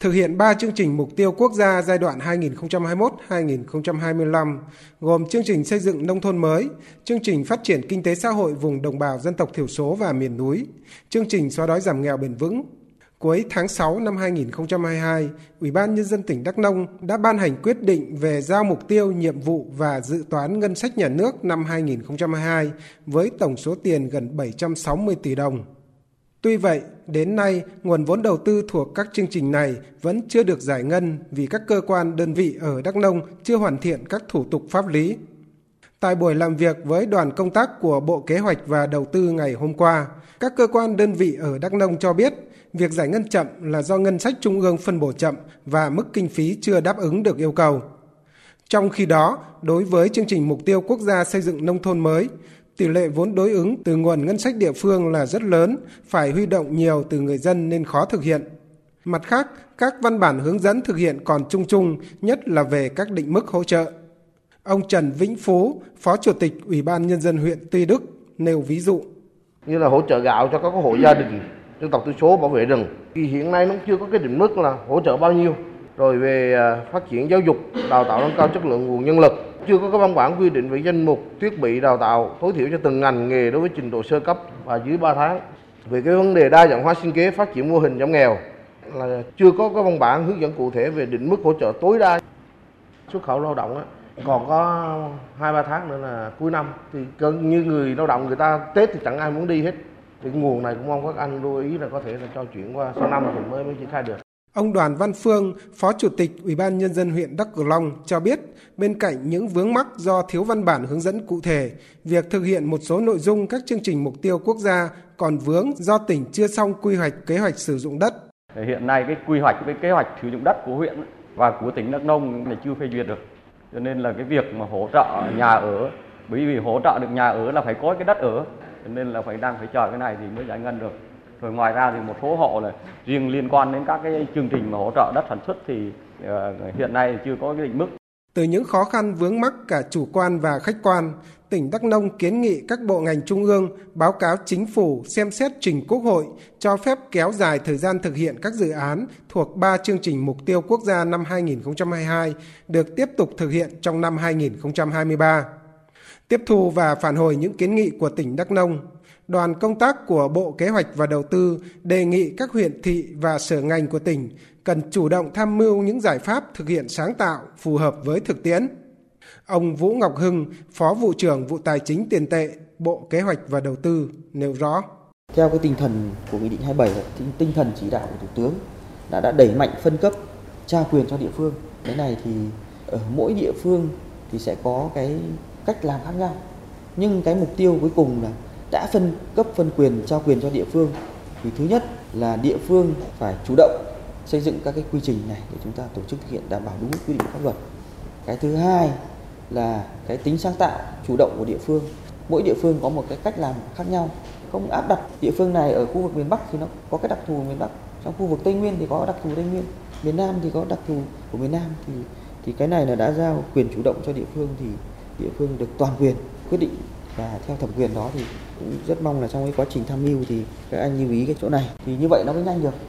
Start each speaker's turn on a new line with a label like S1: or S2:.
S1: thực hiện 3 chương trình mục tiêu quốc gia giai đoạn 2021-2025, gồm chương trình xây dựng nông thôn mới, chương trình phát triển kinh tế xã hội vùng đồng bào dân tộc thiểu số và miền núi, chương trình xóa đói giảm nghèo bền vững. Cuối tháng 6 năm 2022, Ủy ban Nhân dân tỉnh Đắk Nông đã ban hành quyết định về giao mục tiêu, nhiệm vụ và dự toán ngân sách nhà nước năm 2022 với tổng số tiền gần 760 tỷ đồng. Tuy vậy, đến nay, nguồn vốn đầu tư thuộc các chương trình này vẫn chưa được giải ngân vì các cơ quan đơn vị ở Đắk Nông chưa hoàn thiện các thủ tục pháp lý. Tại buổi làm việc với đoàn công tác của Bộ Kế hoạch và Đầu tư ngày hôm qua, các cơ quan đơn vị ở Đắk Nông cho biết việc giải ngân chậm là do ngân sách trung ương phân bổ chậm và mức kinh phí chưa đáp ứng được yêu cầu. Trong khi đó, đối với chương trình mục tiêu quốc gia xây dựng nông thôn mới, Tỷ lệ vốn đối ứng từ nguồn ngân sách địa phương là rất lớn, phải huy động nhiều từ người dân nên khó thực hiện. Mặt khác, các văn bản hướng dẫn thực hiện còn chung chung, nhất là về các định mức hỗ trợ. Ông Trần Vĩnh Phú, Phó Chủ tịch Ủy ban Nhân dân huyện Tuy Đức, nêu ví dụ.
S2: Như là hỗ trợ gạo cho các hộ gia đình dân tộc thiểu số bảo vệ rừng. Thì hiện nay nó chưa có cái định mức là hỗ trợ bao nhiêu. Rồi về à, phát triển giáo dục, đào tạo nâng cao chất lượng nguồn nhân lực chưa có cái văn bản quy định về danh mục, thiết bị đào tạo, tối thiểu cho từng ngành nghề đối với trình độ sơ cấp và dưới 3 tháng. Về cái vấn đề đa dạng hóa sinh kế, phát triển mô hình giảm nghèo là chưa có cái văn bản hướng dẫn cụ thể về định mức hỗ trợ tối đa xuất khẩu lao động á. Còn có hai, ba tháng nữa là cuối năm thì như người lao động người ta tết thì chẳng ai muốn đi hết. Thì nguồn này cũng mong các anh lưu ý là có thể là cho chuyển qua sau năm thì mới mới triển khai được.
S1: Ông Đoàn Văn Phương, Phó Chủ tịch Ủy ban Nhân dân huyện Đắk Cửu Long cho biết, bên cạnh những vướng mắc do thiếu văn bản hướng dẫn cụ thể, việc thực hiện một số nội dung các chương trình mục tiêu quốc gia còn vướng do tỉnh chưa xong quy hoạch kế hoạch sử dụng đất.
S3: Hiện nay cái quy hoạch cái kế hoạch sử dụng đất của huyện và của tỉnh Đắk Nông là chưa phê duyệt được. Cho nên là cái việc mà hỗ trợ nhà ở, bởi vì hỗ trợ được nhà ở là phải có cái đất ở, cho nên là phải đang phải chờ cái này thì mới giải ngân được rồi ngoài ra thì một số hộ là riêng liên quan đến các cái chương trình mà hỗ trợ đất sản xuất thì ờ, hiện nay chưa có cái định mức
S1: từ những khó khăn vướng mắc cả chủ quan và khách quan, tỉnh Đắk Nông kiến nghị các bộ ngành trung ương báo cáo chính phủ xem xét trình Quốc hội cho phép kéo dài thời gian thực hiện các dự án thuộc ba chương trình mục tiêu quốc gia năm 2022 được tiếp tục thực hiện trong năm 2023. Tiếp thu và phản hồi những kiến nghị của tỉnh Đắk Nông, đoàn công tác của Bộ Kế hoạch và Đầu tư đề nghị các huyện thị và sở ngành của tỉnh cần chủ động tham mưu những giải pháp thực hiện sáng tạo phù hợp với thực tiễn. Ông Vũ Ngọc Hưng, Phó vụ trưởng vụ Tài chính tiền tệ, Bộ Kế hoạch và Đầu tư nêu rõ.
S4: Theo cái tinh thần của Nghị định 27 và tinh thần chỉ đạo của Thủ tướng đã đã đẩy mạnh phân cấp trao quyền cho địa phương. Cái này thì ở mỗi địa phương thì sẽ có cái cách làm khác nhau. Nhưng cái mục tiêu cuối cùng là đã phân cấp phân quyền trao quyền cho địa phương. Thì thứ nhất là địa phương phải chủ động xây dựng các cái quy trình này để chúng ta tổ chức thực hiện đảm bảo đúng quy định pháp luật. Cái thứ hai là cái tính sáng tạo, chủ động của địa phương. Mỗi địa phương có một cái cách làm khác nhau. Không áp đặt địa phương này ở khu vực miền bắc thì nó có cái đặc thù miền bắc. Trong khu vực tây nguyên thì có đặc thù tây nguyên. Miền nam thì có đặc thù của miền nam. Thì thì cái này là đã giao quyền chủ động cho địa phương thì địa phương được toàn quyền quyết định và theo thẩm quyền đó thì cũng rất mong là trong cái quá trình tham mưu thì các anh lưu ý cái chỗ này. Thì như vậy nó mới nhanh được.